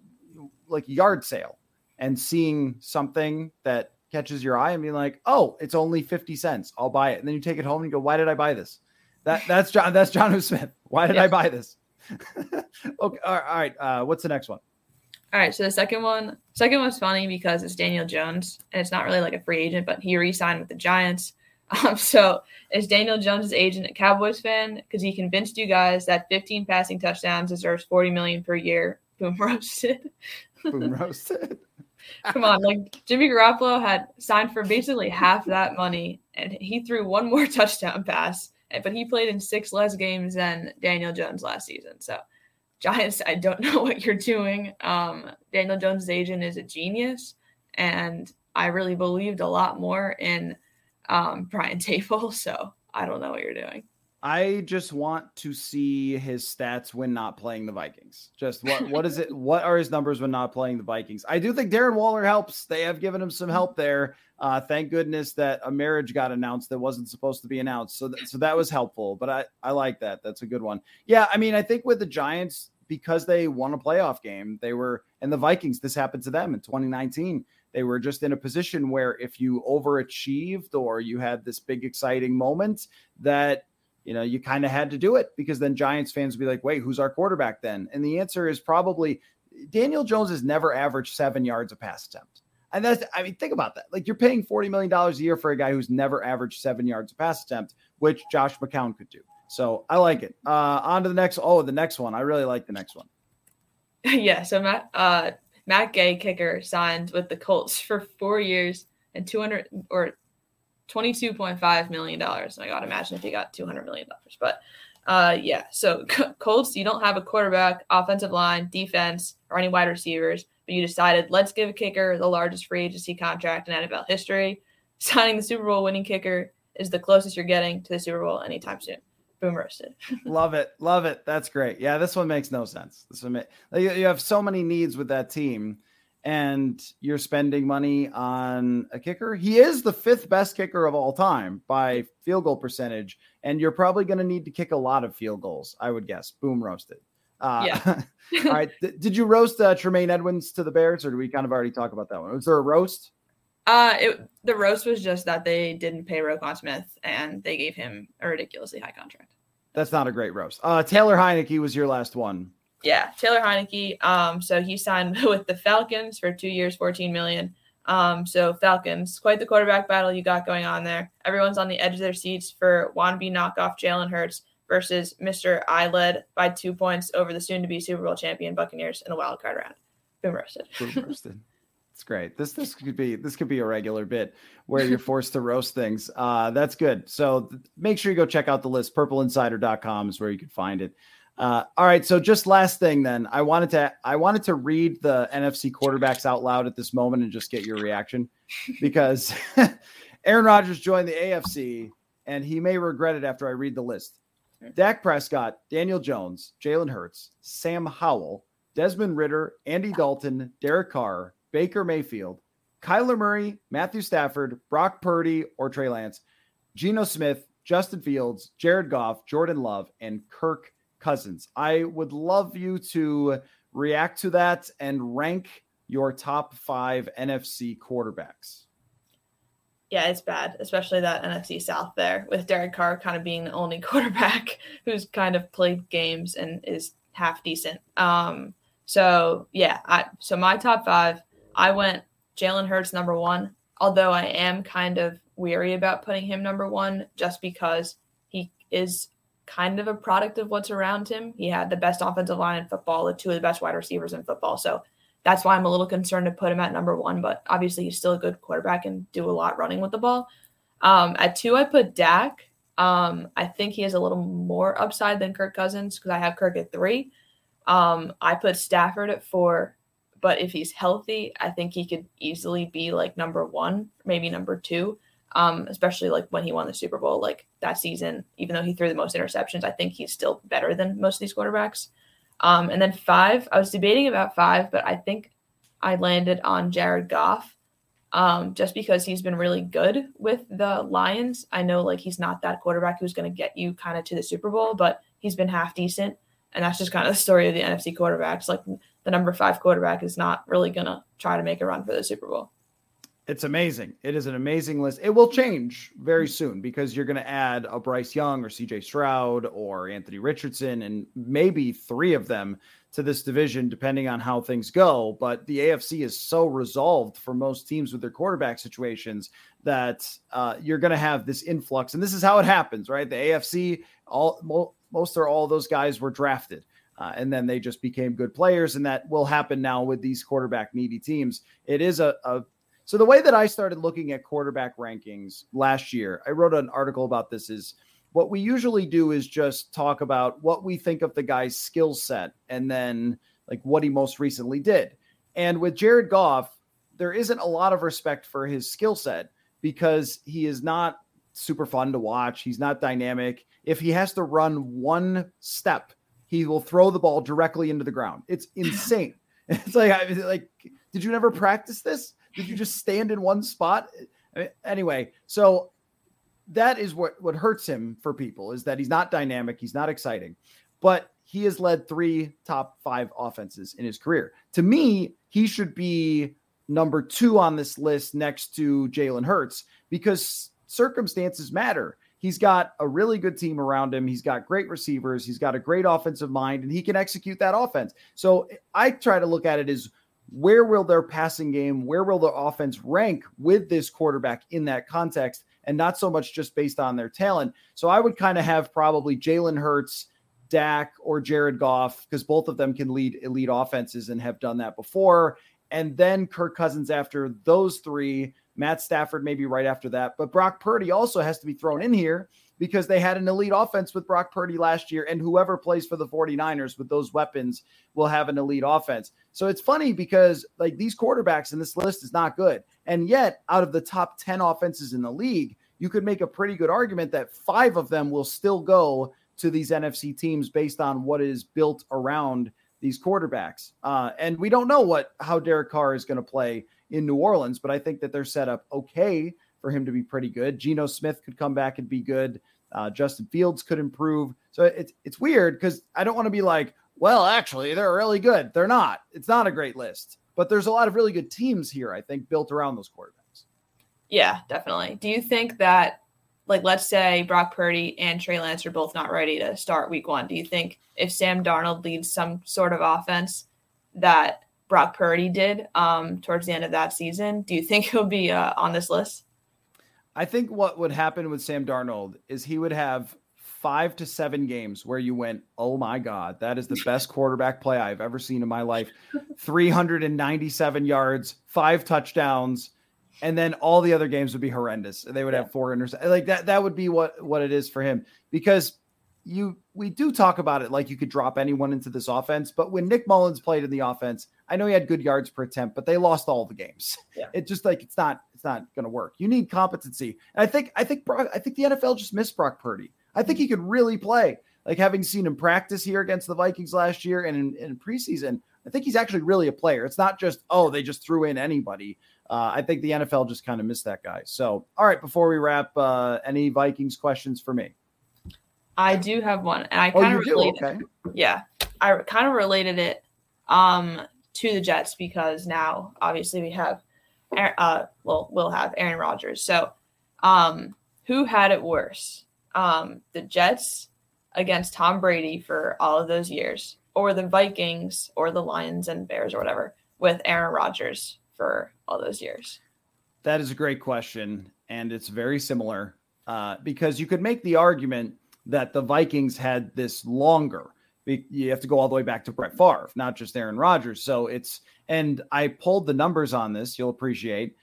like yard sale and seeing something that catches your eye and being like, "Oh, it's only 50 cents. I'll buy it." And then you take it home and you go, "Why did I buy this?" That [LAUGHS] that's John that's Jonnu Smith. Why did I buy this? [LAUGHS] okay, all right. Uh, what's the next one? All right, so the second one, second one's funny because it's Daniel Jones, and it's not really like a free agent, but he re-signed with the Giants. [LAUGHS] Um, so is Daniel Jones' agent a Cowboys fan? Because he convinced you guys that 15 passing touchdowns deserves 40 million per year. Boom roasted. Boom roasted. [LAUGHS] Come on, like Jimmy Garoppolo had signed for basically half that money, and he threw one more [LAUGHS] touchdown pass, but he played in six less games than Daniel Jones last season. So, Giants, I don't [LAUGHS] know what you're doing. Um, Daniel Jones' agent is a genius, and I really believed a lot more in um, Brian Daboll. So, I don't know what you're doing. I just want to see his stats when not playing the Vikings. Just what what is it? What are his numbers when not playing the Vikings? I do think Darren Waller helps. They have given him some help there. Uh, thank goodness that a marriage got announced that wasn't supposed to be announced. So th- so that was helpful. But I I like that. That's a good one. Yeah, I mean I think with the Giants because they won a playoff game, they were and the Vikings. This happened to them in 2019 they were just in a position where if you overachieved or you had this big exciting moment that you know, you kind of had to do it because then Giants fans would be like, wait, who's our quarterback then? And the answer is probably Daniel Jones has never averaged seven yards a pass attempt. And that's, I mean, think about that. Like you're paying $40 million a year for a guy who's never averaged seven yards a pass attempt, which Josh McCown could do. So I like it. Uh, on to the next. Oh, the next one. I really like the next one. [LAUGHS] yeah. So Matt, uh, Matt Gay, kicker, signed with the Colts for four years and 200 or $22.5 million. And I got to imagine if he got $200 million. But uh, yeah, so [LAUGHS] Colts, you don't have a quarterback, offensive line, defense, or any wide receivers, but you decided let's give a kicker the largest free agency contract in NFL history. [LAUGHS] Signing the Super Bowl winning kicker is the closest you're getting to the Super Bowl anytime soon. Boom roasted. [LAUGHS] love it. Love it. That's great. Yeah, this one makes no sense. This one, you have so many needs with that team and you're spending money on a kicker, he is the fifth best kicker of all time by field goal percentage. And you're probably going to need to kick a lot of field goals, I would guess. Boom roasted. Uh, yeah. [LAUGHS] all right. Th- did you roast uh, Tremaine Edmunds to the Bears, or did we kind of already talk about that one? Was there a roast? Uh, it, the roast was just that they didn't pay Roquan Smith and they gave him a ridiculously high contract. That's not a great roast. Uh, Taylor Heinicke was your last one yeah, Taylor Heinicke. Um, so he signed [LAUGHS] with the Falcons for two years, 14 million. Um, so Falcons, quite the quarterback battle you got going on there. Everyone's on the edge of their seats for wannabe knockoff Jalen Hurts versus Mr. I led by two points over the soon-to-be Super Bowl champion Buccaneers in a wild card round. Boom roasted. Boom [LAUGHS] roasted. It's great. This this could be this could be a regular bit where you're forced to roast things. Uh, that's good. So th- make sure you go check out the list. Purpleinsider.com is where you can find it. Uh, all right, so just last thing then, I wanted to I wanted to read the NFC quarterbacks out loud at this moment and just get your reaction because [LAUGHS] Aaron Rodgers joined the AFC and he may regret it after I read the list. Dak Prescott, Daniel Jones, Jalen Hurts, Sam Howell, Desmond Ridder, Andy Dalton, Derek Carr, Baker Mayfield, Kyler Murray, Matthew Stafford, Brock Purdy, or Trey Lance, Geno Smith, Justin Fields, Jared Goff, Jordan Love, and Kirk Cousins. I would love you to react to that and rank your top five NFC quarterbacks. Yeah, it's bad, especially that NFC South there with Derek Carr kind of being the only [LAUGHS] quarterback who's kind of played games and is half decent. Um, so yeah, I so my top five, I went Jalen Hurts number one, although I am kind of weary about putting him number one just because he is kind of a product of what's around him. He had the best offensive line in football, the two of the best wide receivers in football. So that's why I'm a little concerned to put him at number one. But obviously, he's still a good quarterback and do a lot running with the ball. Um, at two, I put Dak. Um, I think he has a little more upside than Kirk Cousins because I have Kirk at three. Um, I put Stafford at four, but if he's healthy, I think he could easily be like number one, maybe number two. Um, especially like when he won the Super Bowl, like that season, even though he threw the most interceptions, I think he's still better than most of these quarterbacks. Um, and then five, I was debating about five, but I think I landed on Jared Goff um, just because he's been really good with the Lions. I know like he's not that quarterback who's going to get you kind of to the Super Bowl, but he's been half decent. And that's just kind of the story of the NFC quarterbacks. Like the number five quarterback is not really going to try to make a run for the Super Bowl. It's amazing. It is an amazing list. It will change very soon because you're going to add a Bryce Young or CJ Stroud or Anthony Richardson and maybe three of them to this division, depending on how things go. But the AFC is so resolved for most teams with their quarterback situations that uh, you're going to have this influx. And this is how it happens, right? The AFC, all mo- most or all those guys were drafted. Uh, and then they just became good players, and that will happen now with these quarterback needy teams. It is a, a so the way that I started looking at quarterback rankings last year, I wrote an article about this. Is what we usually do is just talk about what we think of the guy's skill set and then like what he most recently did. And with Jared Goff, there isn't a lot of respect for his skill set because he is not super fun to watch. He's not dynamic. If he has to run one step, he will throw the ball directly into the ground. It's insane. [LAUGHS] it's like, like, did you never practice this? Did you just stand in one spot? Anyway, so that is what what hurts him for people is that he's not dynamic, he's not exciting, but he has led three top five offenses in his career. To me, he should be number two on this list next to Jalen Hurts because circumstances matter. He's got a really good team around him. He's got great receivers. He's got a great offensive mind, and he can execute that offense. So I try to look at it as where will their passing game, where will their offense rank with this quarterback in that context? and not so much just based on their talent. So I would kind of have probably Jalen Hurts, Dak, or Jared Goff, because both of them can lead elite offenses and have done that before. And then Kirk Cousins after those three, Matt Stafford maybe right after that. But Brock Purdy also has to be thrown in here because they had an elite offense with Brock Purdy last year. And whoever plays for the 49ers with those weapons will have an elite offense. So it's funny because like these quarterbacks in this list is not good. And yet, out of the top 10 offenses in the league, you could make a pretty good argument that five of them will still go to these NFC teams based on what is built around these quarterbacks. Uh, and we don't know what how Derek Carr is going to play in New Orleans, but I think that they're set up okay for him to be pretty good. Geno Smith could come back and be good. Uh, Justin Fields could improve. So it's it's weird because I don't want to be like, well, actually, they're really good. They're not. It's not a great list. But there's a lot of really good teams here, I think, built around those quarterbacks. Yeah, definitely. Do you think that, like, let's say Brock Purdy and Trey Lance are both not ready to start week one? Do you think if Sam Darnold leads some sort of offense that Brock Purdy did um, towards the end of that season, do you think he'll be uh, on this list? I think what would happen with Sam Darnold is he would have five to seven games where you went, oh my God, that is the best quarterback play I've ever seen in my life. 397 yards, five touchdowns, and then all the other games would be horrendous. They would yeah. have four interceptions. Like that, that would be what what it is for him. Because you we do talk about it like you could drop anyone into this offense, but when Nick Mullens played in the offense, I know he had good yards per attempt, but they lost all the games. Yeah. It just like it's not it's not going to work. You need competency. And I think I think Brock, I think the NFL just missed Brock Purdy. I think he could really play. Like having seen him practice here against the Vikings last year and in, in preseason, I think he's actually really a player. It's not just, oh, they just threw in anybody. Uh, I think the NFL just kind of missed that guy. So, all right, before we wrap, uh, any Vikings questions for me? I do have one, and I kind of oh, related. Okay. Yeah, I kind of related it um, to the Jets because now, obviously, we have, uh, well, we'll have Aaron Rodgers. So, um, who had it worse, um, the Jets against Tom Brady for all of those years, or the Vikings, or the Lions and Bears, or whatever, with Aaron Rodgers for all those years? That is a great question. and it's very similar uh, because you could make the argument that the Vikings had this longer. You have to go all the way back to Brett Favre, not just Aaron Rodgers. So it's, and I pulled the numbers on this, you'll appreciate.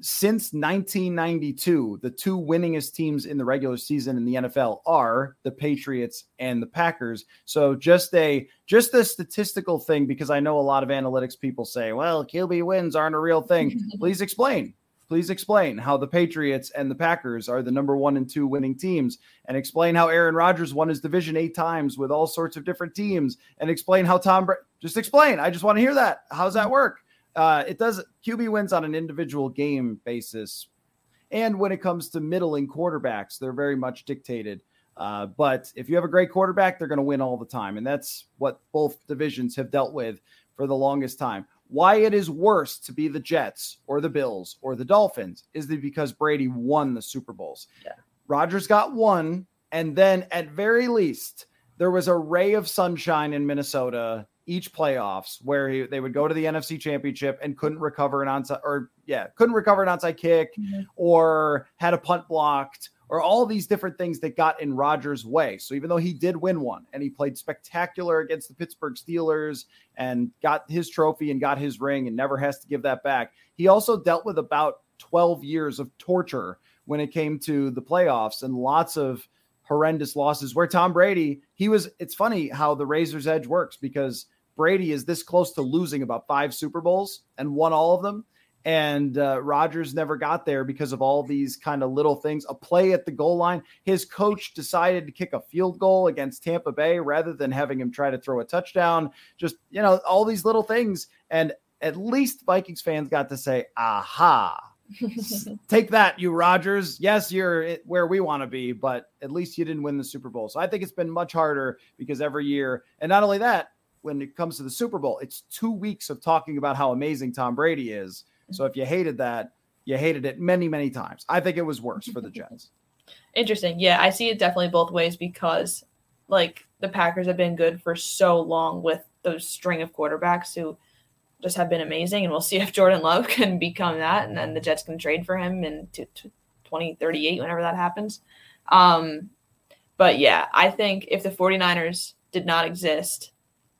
Since 1992, the two winningest teams in the regular season in the NFL are the Patriots and the Packers. So just a just a statistical thing because I know a lot of analytics people say, "Well, QB wins aren't a real thing." [LAUGHS] Please explain please explain how the Patriots and the Packers are the number one and two winning teams, and explain how Aaron Rodgers won his division eight times with all sorts of different teams, and explain how Tom. Bra- just explain. I just want to hear that. How's that work? Uh, it does. QB wins on an individual game basis, and when it comes to middling quarterbacks, they're very much dictated. Uh, but if you have a great quarterback, they're going to win all the time, and that's what both divisions have dealt with for the longest time why it is worse to be the Jets or the Bills or the Dolphins is that because Brady won the Super Bowls. Yeah. Rodgers got one, and then at very least, there was a ray of sunshine in Minnesota each playoffs where he, they would go to the NFC championship and couldn't recover an onside or yeah, couldn't recover an onside kick mm-hmm. or had a punt blocked or all these different things that got in Rodgers' way. So even though he did win one and he played spectacular against the Pittsburgh Steelers and got his trophy and got his ring and never has to give that back, he also dealt with about 12 years of torture when it came to the playoffs and lots of horrendous losses where Tom Brady, he was it's funny how the razor's edge works because Brady is this close to losing about 5 Super Bowls and won all of them and uh, Rodgers never got there because of all these kind of little things. A play at the goal line, his coach decided to kick a field goal against Tampa Bay rather than having him try to throw a touchdown. Just you know, all these little things, and at least Vikings fans got to say, "Aha." [LAUGHS] Take that, you Rodgers. Yes, you're where we want to be, but at least you didn't win the Super Bowl. So I think it's been much harder because every year, and not only that, when it comes to the Super Bowl, it's two weeks of talking about how amazing Tom Brady is so if you hated that, you hated it many, many times. I think it was worse for the Jets. [LAUGHS] Interesting. Yeah, I see it definitely both ways because like the Packers have been good for so long with those string of quarterbacks who just have been amazing. And we'll see [LAUGHS] if Jordan Love can become that. And then the Jets can trade for him in 2038, whenever that happens. Um, but yeah, I think if the 49ers did not exist,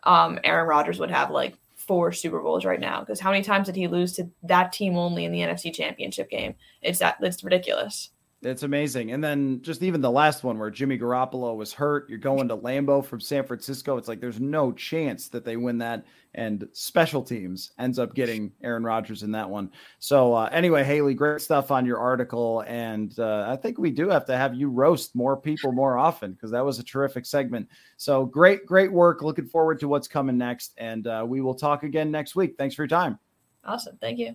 um, Aaron Rodgers would have like four Super Bowls right now. Because how many times did he lose to that team only in the NFC Championship game? It's that it's ridiculous. It's amazing. And then just even the last one where Jimmy Garoppolo was hurt, you're going to Lambeau from San Francisco. It's like there's no chance that they win that. And special teams ends up getting Aaron Rodgers in that one. So, uh, anyway, Haley, great stuff on your article. And uh, I think we do have to have you roast more people more often because that was a terrific segment. So, great, great work. Looking forward to what's coming next. And uh, we will talk again next week. Thanks for your time. Awesome. Thank you.